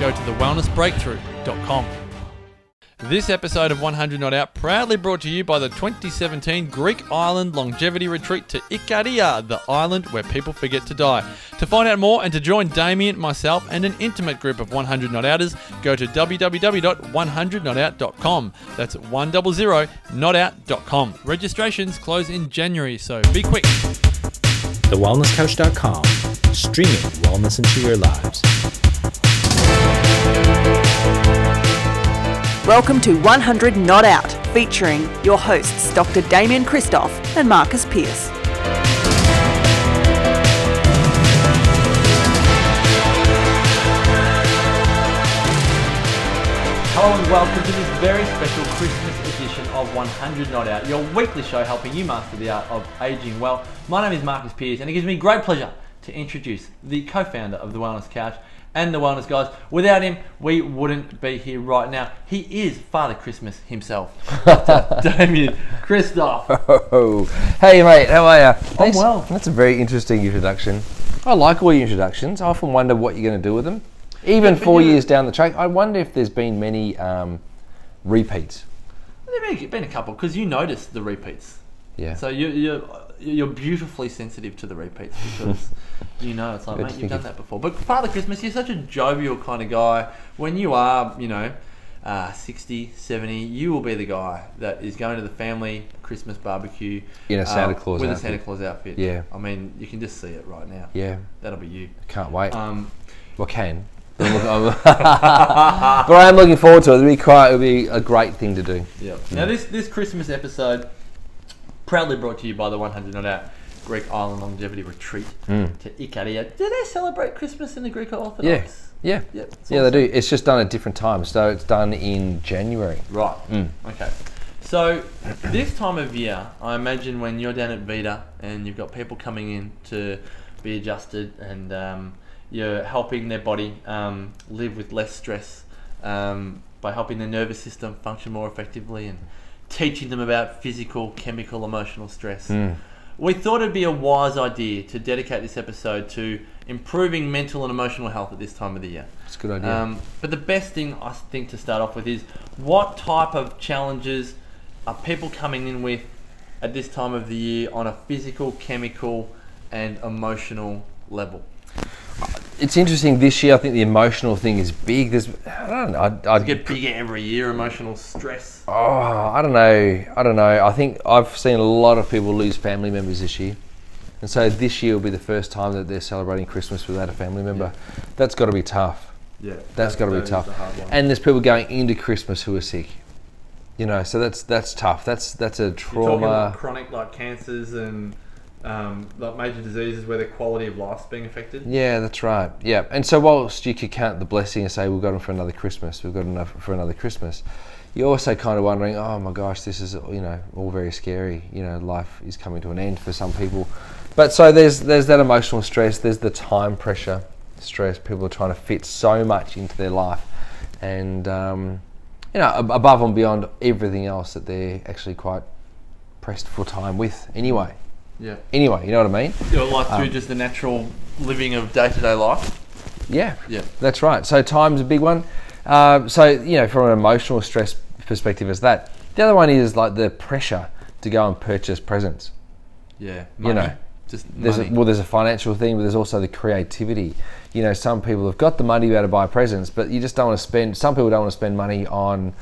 go to thewellnessbreakthrough.com. This episode of 100 Not Out proudly brought to you by the 2017 Greek Island Longevity Retreat to Ikaria, the island where people forget to die. To find out more and to join Damien, myself, and an intimate group of 100 Not Outers, go to www.100notout.com. That's 100notout.com. Registrations close in January, so be quick. TheWellnessCouch.com, streaming wellness into your lives. Welcome to 100 Not Out, featuring your hosts Dr. Damien Christoph and Marcus Pierce. Hello and welcome to this very special Christmas edition of 100 Not Out, your weekly show helping you master the art of aging well. My name is Marcus Pierce, and it gives me great pleasure to introduce the co-founder of the Wellness Couch and the Wellness Guys. Without him, we wouldn't be here right now. He is Father Christmas himself. Damien Christoph. Oh, hey mate, how are you? I'm well. That's a very interesting introduction. I like all your introductions. I often wonder what you're going to do with them. Even but four you- years down the track, I wonder if there's been many um, repeats. There have been a couple because you noticed the repeats. Yeah. So you, you're you're beautifully sensitive to the repeats because you know it's like Good mate you've done that before. But Father Christmas, you're such a jovial kind of guy. When you are, you know, uh, 60, 70, you will be the guy that is going to the family Christmas barbecue In a Santa uh, Claus with a. Santa Claus outfit. Yeah. I mean, you can just see it right now. yeah, That'll be you. can't wait. Um, well, can. But I am looking forward to it. It'll be quite. It'll be a great thing to do. Yeah. Now this this Christmas episode, proudly brought to you by the 100 Not Out Greek Island Longevity Retreat Mm. to Ikaria. Do they celebrate Christmas in the Greek Orthodox? Yeah, Yeah. it's yeah, they do. It's just done at different times. So it's done in January. Right. Mm. Okay. So this time of year, I imagine when you're down at Vita and you've got people coming in to be adjusted and um, you're helping their body um, live with less stress um, by helping their nervous system function more effectively and teaching them about physical, chemical, emotional stress. Mm. We thought it'd be a wise idea to dedicate this episode to improving mental and emotional health at this time of the year. It's a good idea. Um, but the best thing I think to start off with is what type of challenges are people coming in with at this time of the year on a physical, chemical, and emotional level? It's interesting this year. I think the emotional thing is big. There's, I don't know. I'd, I'd get bigger every year. Emotional stress. Oh, I don't know. I don't know. I think I've seen a lot of people lose family members this year. And so this year will be the first time that they're celebrating Christmas without a family member. That's got to be tough. Yeah, That's got to be tough. And there's people going into Christmas who are sick. You know, so that's that's tough. That's that's a You're talking about trauma. chronic like cancers and um, like major diseases where the quality of life's being affected. Yeah, that's right. Yeah, and so whilst you could count the blessing and say we've got them for another Christmas, we've got enough for another Christmas, you're also kind of wondering, oh my gosh, this is you know all very scary. You know, life is coming to an end for some people. But so there's there's that emotional stress. There's the time pressure stress. People are trying to fit so much into their life, and um, you know, ab- above and beyond everything else that they're actually quite pressed for time with anyway. Yeah. Anyway, you know what I mean? You're like through just the natural living of day to day life. Yeah, Yeah. that's right. So time's a big one. Uh, so you know, from an emotional stress perspective, is that the other one is like the pressure to go and purchase presents. Yeah. You know, just There's a, well, there's a financial thing, but there's also the creativity. You know, some people have got the money to be able to buy presents, but you just don't want to spend. Some people don't want to spend money on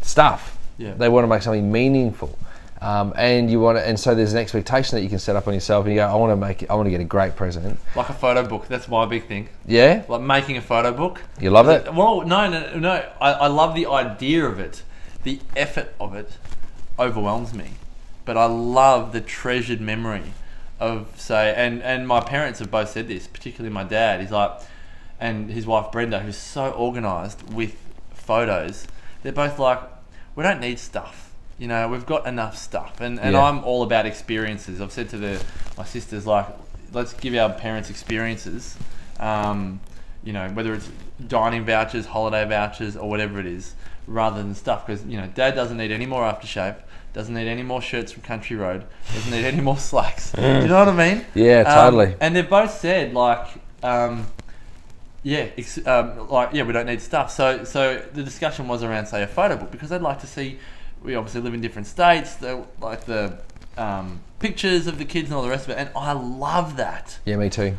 stuff. Yeah. They want to make something meaningful, um, and you want to, and so there's an expectation that you can set up on yourself, and you go, I want to make, it, I want to get a great present. like a photo book. That's my big thing. Yeah, Like making a photo book. you love it. Well, no, no, no. I, I love the idea of it. The effort of it overwhelms me. But I love the treasured memory of say, and and my parents have both said this, particularly my dad. He's like, and his wife Brenda, who's so organised with photos. They're both like, we don't need stuff. You know, we've got enough stuff, and and Yeah. I'm all about experiences. I've said to the my sisters like, let's give our parents experiences. Um, you know, whether it's dining vouchers, holiday vouchers, or whatever it is, rather than stuff. Because you know, Dad doesn't need any more aftershave, doesn't need any more shirts from Country Road, doesn't need any more slacks. Do you know what I mean? Yeah, Um, totally. and they've both said like, um, yeah, ex- um, like yeah, we don't need stuff. So so the discussion was around say a photo book because they'd like to see. We obviously live in different states. They like the um, pictures of the kids and all the rest of it, and I love that. Yeah, me too.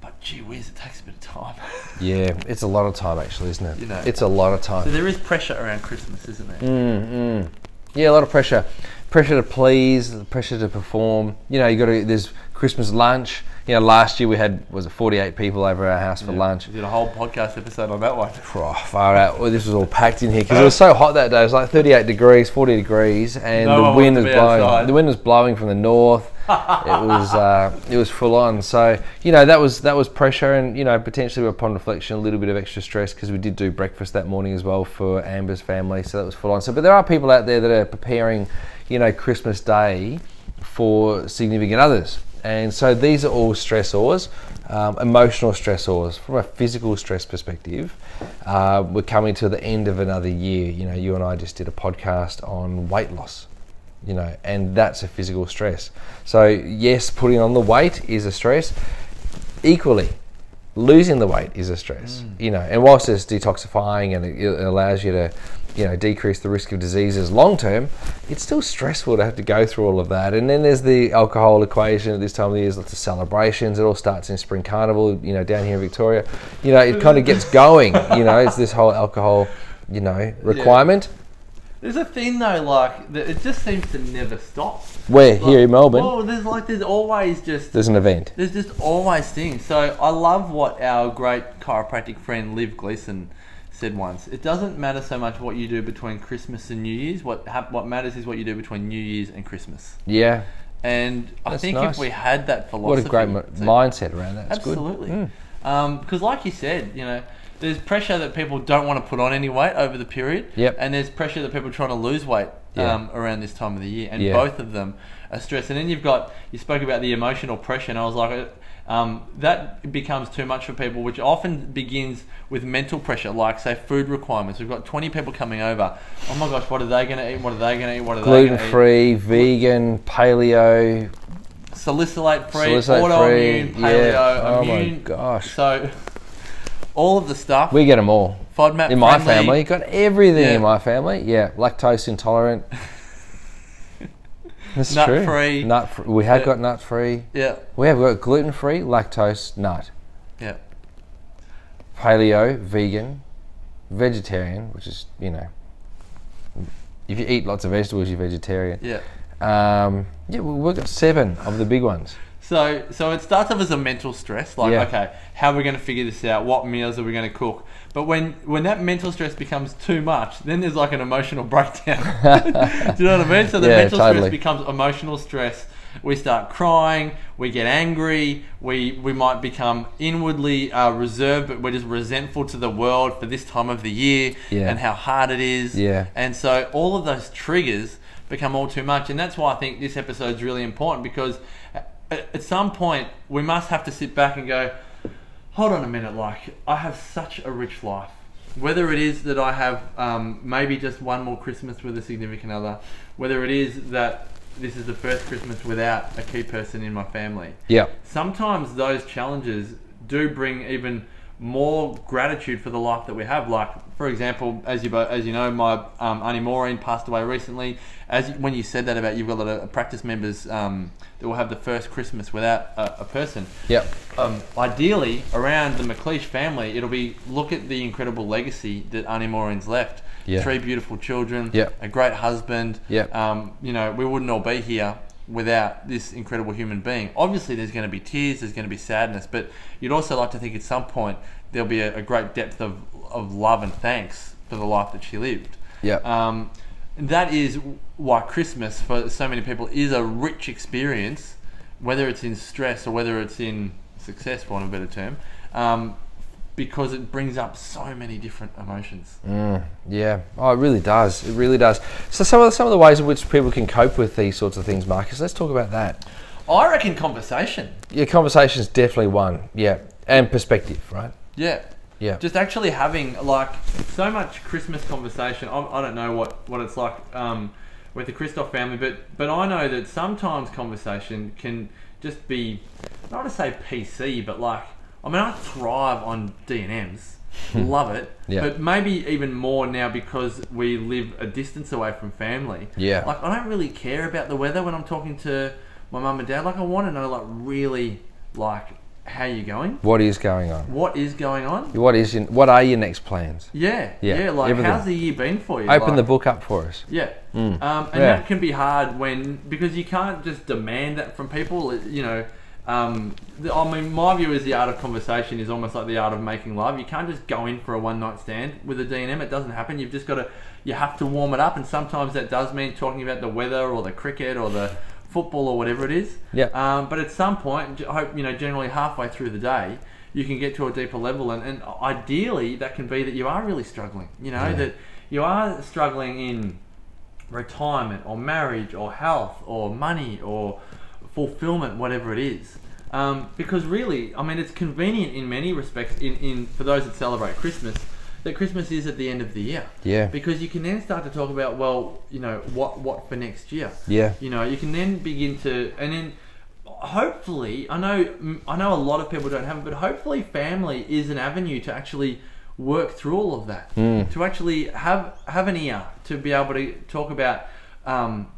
But gee whiz, it takes a bit of time. Yeah, it's a lot of time actually, isn't it? You know. it's a lot of time. so there is pressure around Christmas, isn't there? Mm, mm. Yeah, a lot of pressure. Pressure to please, pressure to perform. You know, you got to. There's Christmas lunch. You know, last year we had was it 48 people over our house for lunch. We did a whole podcast episode on that one. Oh, far out. Well, this was all packed in here because it was so hot that day. It was like 38 degrees, 40 degrees, and No the wind was blowing. outside. The wind was blowing from the north. it was uh, it was full on. So you know that was that was pressure, and you know potentially upon reflection, a little bit of extra stress because we did do breakfast that morning as well for Amber's family. So that was full on. So, but there are people out there that are preparing, you know, Christmas Day for significant others. And so these are all stressors, um, emotional stressors. From a physical stress perspective, uh, we're coming to the end of another year. You know, you and I just did a podcast on weight loss, you know, and that's a physical stress. So, yes, putting on the weight is a stress. Equally, losing the weight is a stress, you know, and whilst it's detoxifying and it, it allows you to, you know, decrease the risk of diseases long term, it's still stressful to have to go through all of that. And then there's the alcohol equation at this time of the year, there's lots of celebrations. It all starts in Spring Carnival, you know, down here in Victoria. You know, it kind of gets going, you know, it's this whole alcohol, you know, requirement. There's a thing though, like that it just seems to never stop. Where? Here in Melbourne, Well, there's like there's always just there's an event. there's just always things. So I love what our great chiropractic friend Liv Gleason said once. It doesn't matter so much what you do between Christmas and New Year's. What hap- what matters is what you do between New Year's and Christmas. Yeah. And I That's think nice. if we had that philosophy, What a great mi- to- mindset around that. It's Absolutely. good. Mm. Because, like you said, you know, there's pressure that people don't want to put on any weight over the period. Yep. And there's pressure that people are trying to lose weight Yeah. um, around this time of the year. And Yeah. both of them are stress. And then you've got, you spoke about the emotional pressure, and I was like, um, that becomes too much for people, which often begins with mental pressure, like, say, food requirements. We've got 20 people coming over. Oh my gosh, what are they going to eat? What are they going to eat? What are they Gluten going to eat? free, vegan, paleo, Salicylate free, Salicylate autoimmune, free, paleo, yeah. Oh my gosh. So, all of the stuff. we get them all. FODMAP In my family, got everything Yeah. in my family. Yeah, lactose intolerant. That's Nut true. free. Nut. Fr- we have Yeah. got nut free. Yeah, We have got gluten free, lactose, nut, yeah. paleo, vegan, vegetarian, which is you know, if you eat lots of vegetables, you're vegetarian. Yeah. Um, yeah, we- we've got seven of the big ones. So, so it starts off as a mental stress, like Yeah. okay, how are we going to figure this out? What meals are we going to cook? But when when that mental stress becomes too much, then there's like an emotional breakdown. Do you know what I mean? So the Yeah, mental totally. stress becomes emotional stress. We start crying. We get angry. We we might become inwardly uh, reserved, but we're just resentful to the world for this time of the year Yeah. and how hard it is. Yeah. And so all of those triggers become all too much. And that's why I think this episode is really important because at, at some point we must have to sit back and go, hold on a minute, like, I have such a rich life. whether it is that I have um, maybe just one more Christmas with a significant other, whether it is that this is the first Christmas without a key person in my family. Yeah. Sometimes those challenges do bring even more gratitude for the life that we have. Like, for example, as you as you know, my um, auntie Maureen passed away recently. As when you said that about you've got a lot of practice members um, that will have the first Christmas without a, a person. Yep. Um, ideally, around the McLeish family, it'll be look at the incredible legacy that Auntie Maureen's left. Yeah. Three beautiful children. Yep. A great husband. Yep. Um, you know, we wouldn't all be here without this incredible human being. Obviously, there's going to be tears, there's going to be sadness, but you'd also like to think at some point there'll be a, a great depth of, of love and thanks for the life that she lived. Yep. Um, and that is why Christmas for so many people is a rich experience, whether it's in stress or whether it's in success, for want of a better term, um, because it brings up so many different emotions. Yeah, oh, it really does. It really does. So some of the, some of the ways in which people can cope with these sorts of things, Marcus. Let's talk about that. I reckon conversation. Yeah, conversation is definitely one. Yeah, and perspective, right? Yeah. Yeah. Just actually having like so much Christmas conversation. I, I don't know what, what it's like um, with the Christoph family, but but I know that sometimes conversation can just be not to say PC, but like I mean I thrive on D and M's, love it. Yeah. But maybe even more now because we live a distance away from family. Yeah. Like I don't really care about the weather when I'm talking to my mum and dad. Like I want to know like really like how you going, What is going on? what is going on. What is your, what are your next plans? Yeah, Yeah, yeah. Like, everything. how's the year been for you? Open Like- the book up for us. Yeah, um, and Yeah. that can be hard when because you can't just demand that from people. You know, um, the, I mean, my view is the art of conversation is almost like the art of making love. You can't just go in for a one night stand with a D and M. It doesn't happen. You've just got to. You have to warm it up, and sometimes that does mean talking about the weather or the cricket or the football or whatever it is. Yeah. Um, but at some point, I hope you know, generally halfway through the day, you can get to a deeper level, and, and ideally, that can be that you are really struggling. You know, that you are struggling in retirement or marriage or health or money or fulfillment, whatever it is. Um, because really, I mean, it's convenient in many respects. In, in for those that celebrate Christmas, that Christmas is at the end of the year. Yeah. Because you can then start to talk about, well, you know, what what for next year. Yeah. You know, you can then begin to, and then hopefully, I know, I know a lot of people don't have it, but hopefully, family is an avenue to actually work through all of that. To actually have have an ear to be able to talk about um,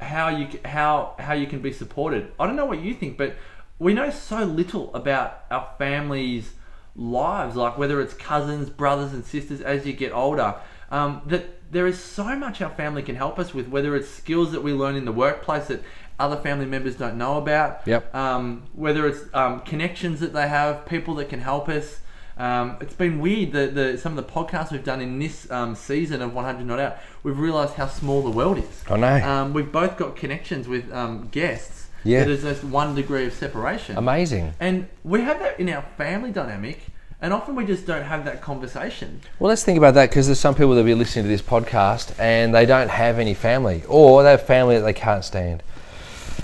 how you how how you can be supported. I don't know what you think, but we know so little about our families' lives, like whether it's cousins, brothers, and sisters as you get older. Um, that there is so much our family can help us with, whether it's skills that we learn in the workplace that other family members don't know about. Yep. Um, whether it's um, connections that they have, people that can help us. Um, it's been weird that the, some of the podcasts we've done in this um, season of 100 Not Out, we've realised how small the world is. I know. Um, we've both got connections with um, guests. Yeah. There's just one degree of separation. Amazing. And we have that in our family dynamic, and often we just don't have that conversation. Well, let's think about that because there's some people that will be listening to this podcast and they don't have any family or they have family that they can't stand.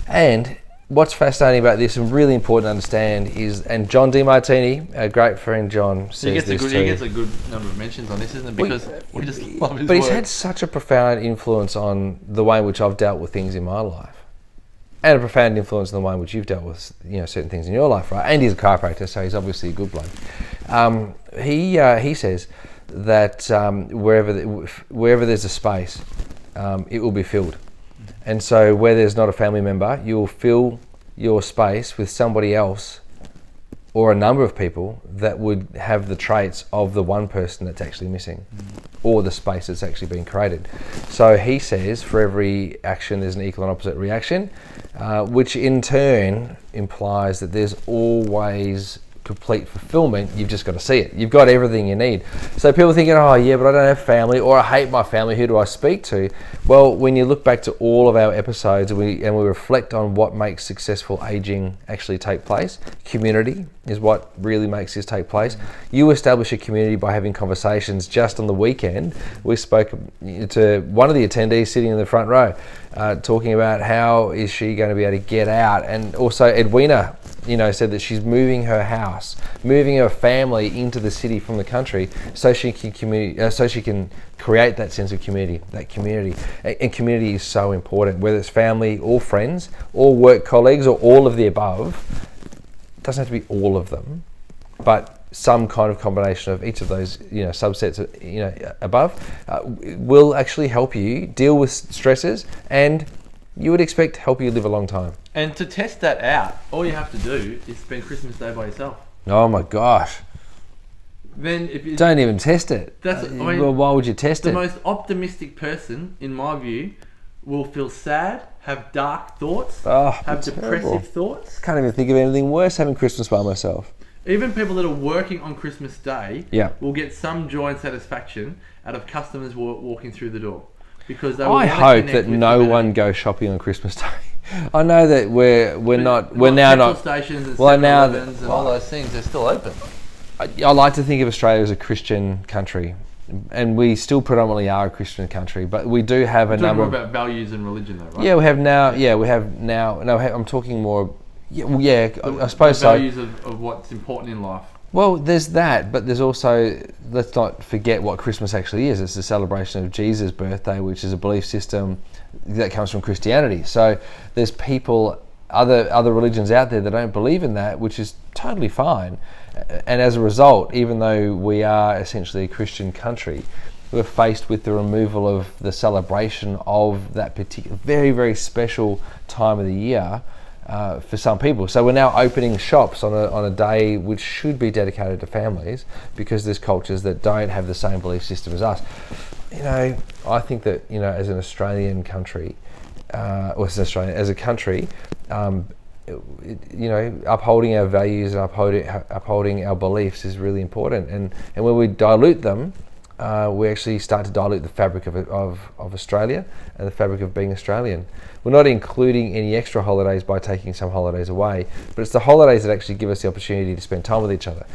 And what's fascinating about this and really important to understand is, and John Demartini, a great friend John, says He gets, a good, too. he gets a good number of mentions on this, isn't it? Because we just love his but he's had such a profound influence on the way in which I've dealt with things in my life. And a profound influence on the way in which you've dealt with, you know, certain things in your life, right? And he's a chiropractor, so he's obviously a good bloke. Um, he uh, he says that um, wherever the, wherever there's a space, um, it will be filled. And so where there's not a family member, you'll fill your space with somebody else or a number of people that would have the traits of the one person that's actually missing or the space that's actually been created. So he says for every action there's an equal and opposite reaction, uh, which in turn implies that there's always complete fulfillment. You've just got to see it. You've got everything you need. So people thinking, oh yeah, but I don't have family or I hate my family. Who do I speak to? Well, when you look back to all of our episodes we, and we reflect on what makes successful aging actually take place, community, is what really makes this take place. You establish a community by having conversations. Just on the weekend, we spoke to one of the attendees sitting in the front row, uh, talking about how is she going to be able to get out, and also Edwina, you know, said that she's moving her house, moving her family into the city from the country, so she can community, uh, so she can create that sense of community, that community, and community is so important. Whether it's family or friends or work colleagues or all of the above, It doesn't have to be all of them, but some kind of combination of each of those, you know, subsets, you know, above, uh, will actually help you deal with stresses, and you would expect help you live a long time. And to test that out, all you have to do is spend Christmas Day by yourself. Oh my gosh! Then if you Don't even test it. That's- Uh, I mean, well, why would you test the it? The most optimistic person, in my view, will feel sad, have dark thoughts, Oh, have terrible. depressive thoughts. Can't even think of anything worse having Christmas by myself. Even people that are working on Christmas Day Yeah. will get some joy and satisfaction out of customers wa- walking through the door because they will I wanna hope connect that with no humanity. one goes shopping on Christmas Day. I know that we're we're not we're Like now petrol not. stations and Well, now 7-Elevens that- and all those things. They're still open. I, I like to think of Australia as a Christian country, and we still predominantly are a Christian country. But we do have a Talking number. more Of, about values and religion, though, right? yeah, we have now. Yeah, we have now. No, I'm talking more. Yeah, well, yeah I, I suppose the so. values of, of what's important in life. Well, there's that, but there's also let's not forget what Christmas actually is. It's a celebration of Jesus' birthday, which is a belief system that comes from Christianity. So there's people, other other religions out there that don't believe in that, which is totally fine. And as a result, even though we are essentially a Christian country, we're faced with the removal of the celebration of that particular very very special time of the year uh, for some people. So we're now opening shops on a, on a day which should be dedicated to families because there's cultures that don't have the same belief system as us. You know, I think that you know, as an Australian country, uh, or as an Australian, as a country, um, you know, upholding our values and upholding upholding our beliefs is really important. And and when we dilute them, uh, we actually start to dilute the fabric of, of, of Australia and the fabric of being Australian. We're not including any extra holidays by taking some holidays away, but it's the holidays that actually give us the opportunity to spend time with each other.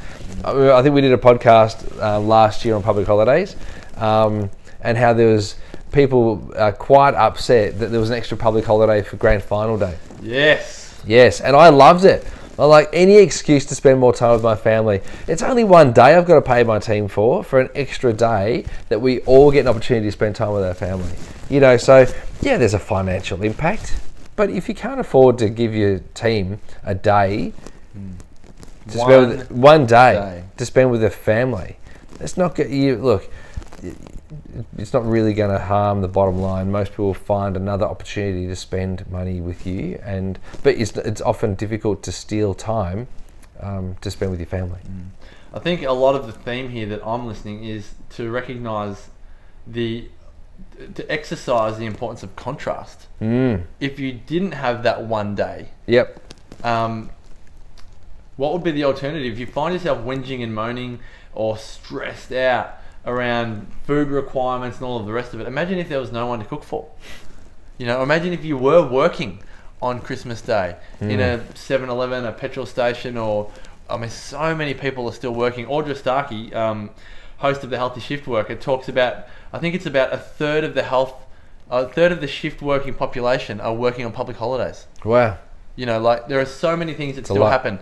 I, I think we did a podcast uh, last year on public holidays um, and how there was people uh, quite upset that there was an extra public holiday for grand final day. Yes. Yes, and I loved it. I like any excuse to spend more time with my family. It's only one day I've got to pay my team for, for an extra day that we all get an opportunity to spend time with our family. You know, so yeah, there's a financial impact, but if you can't afford to give your team a day to spend with, one day, day. to spend with their family, it's not good. You look, it's not really going to harm the bottom line. Most people find another opportunity to spend money with you, and but it's, it's often difficult to steal time um, to spend with your family. I think a lot of the theme here that I'm listening is to recognize the to exercise the importance of contrast. Mm. If you didn't have that one day, Yep. um, what would be the alternative? If you find yourself whinging and moaning or stressed out around food requirements and all of the rest of it, imagine if there was no one to cook for. You know, imagine if you were working on Christmas Day in a 7 Eleven, a petrol station, or I mean, so many people are still working. Audra Starkey, um, host of the Healthy Shift Worker, talks about, I think it's about a third of the health, a third of the shift working population are working on public holidays. Wow. You know, like there are so many things that a still happen.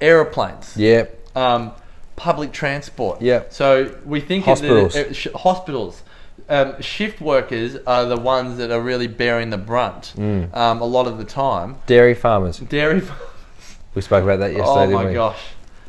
Aeroplanes, Yep. um, public transport. Yeah. So we think Hospitals. Uh, sh- hospitals. Um, shift workers are the ones that are really bearing the brunt Mm. um, a lot of the time. Dairy farmers. Dairy. We spoke about that yesterday. oh my gosh.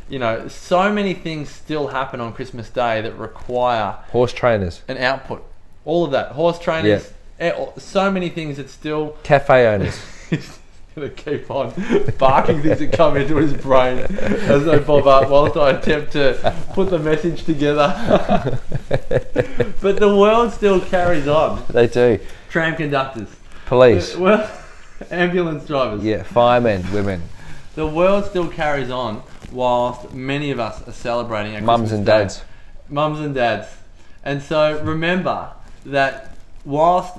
You know, so many things still happen on Christmas Day that require Horse trainers, an output. All of that. Horse trainers. eh, So many things that still cafe owners. He's gonna keep on barking things that come into his brain as they pop up whilst I attempt to put the message together. but the world still carries on. they do. Tram conductors, Police. well, ambulance drivers. Yeah. Firemen, women, The world still carries on whilst many of us are celebrating. our mums Christmas and Day. dads. mums and dads. And so remember that whilst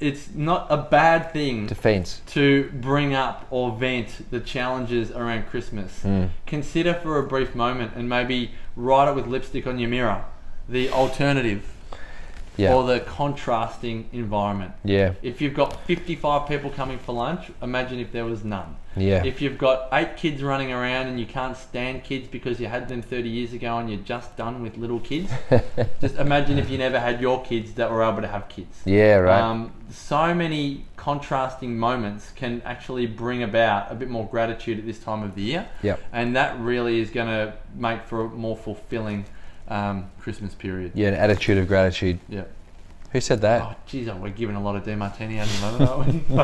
it's not a bad thing to Defense. to bring up or vent the challenges around Christmas. Mm. Consider for a brief moment and maybe write it with lipstick on your mirror the alternative Yeah. or the contrasting environment. Yeah. If you've got 55 people coming for lunch, imagine if there was none. Yeah. If you've got eight kids running around and you can't stand kids because you had them 30 years ago and you're just done with little kids, just imagine if you never had your kids that were able to have kids. Yeah, right. Um, so many contrasting moments can actually bring about a bit more gratitude at this time of the year. Yep. And that really is going to make for a more fulfilling um, Christmas period. yeah, an attitude of gratitude. Yeah. Who said that? Oh, geez, we're giving a lot of Demartini at the moment, aren't we?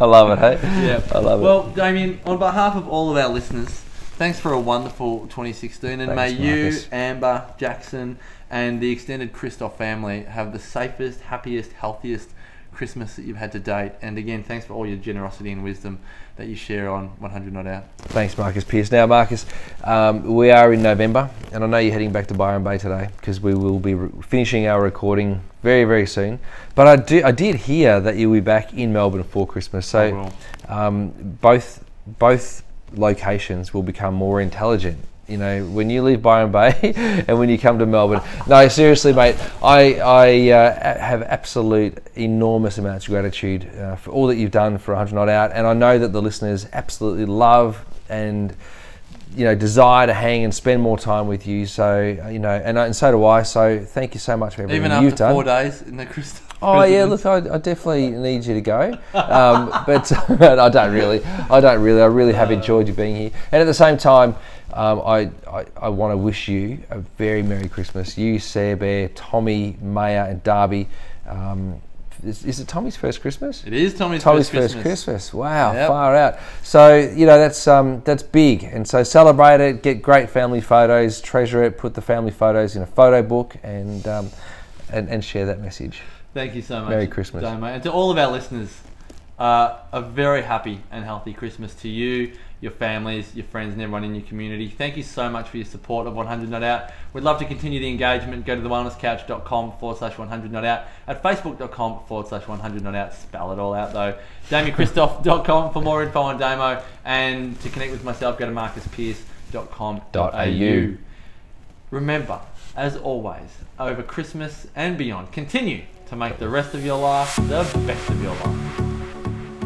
I love it, hey? yeah. I love it. Well, Damien, on behalf of all of our listeners, thanks for a wonderful 2016, and Thanks, may you, Amber, Jackson, and the extended Christoph family have the safest, happiest, healthiest Christmas that you've had to date. And again, thanks for all your generosity and wisdom that you share on 100 Not Out. Thanks, Marcus Pierce. Now, Marcus, um, we are in November, and I know you're heading back to Byron Bay today because we will be re- finishing our recording very, very soon. But I do, I did hear that you'll be back in Melbourne for Christmas. So, um, both both locations will become more intelligent. You know, when you leave Byron Bay and when you come to Melbourne. No, seriously, mate. I I uh, have absolute enormous amounts of gratitude uh, for all that you've done for 100 Not Out, and I know that the listeners absolutely love and you know desire to hang and spend more time with you. So uh, you know, and, and so do I. So thank you so much for everything Even you've after done. four days in the Christoph. Oh yeah, look, I, I definitely need you to go, um, but, I don't really. I don't really. I really have enjoyed you being here, and at the same time, um, I I, I want to wish you a very merry Christmas. You, Sarah Bear, Tommy, Maya, and Darby. Um, is, is it Tommy's first Christmas? It is Tommy's, Tommy's first first Christmas. Christmas. Wow, Yep. far out. So you know that's um, that's big, and so celebrate it. Get great family photos, treasure it. Put the family photos in a photo book, and um, and, and share that message. Thank you so much. Merry Christmas. Damo. And to all of our listeners, uh, a very happy and healthy Christmas to you, your families, your friends, and everyone in your community. Thank you so much for your support of 100 Not Out. We'd love to continue the engagement. Go to thewellnesscouch.com forward slash 100 Not Out, at facebook.com forward slash 100 Not Out. Spell it all out though. DamienChristoph.com for more info on Damo. And to connect with myself, go to marcuspierce.com.au. Remember, as always, over Christmas and beyond, continue to make the rest of your life the best of your life.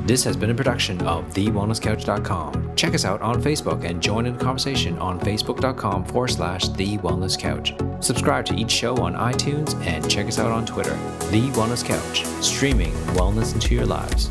This has been a production of TheWellnessCouch.com. Check us out on Facebook and join in the conversation on Facebook.com forward slash The Wellness Couch. Subscribe to each show on iTunes and check us out on Twitter. The Wellness Couch, streaming wellness into your lives.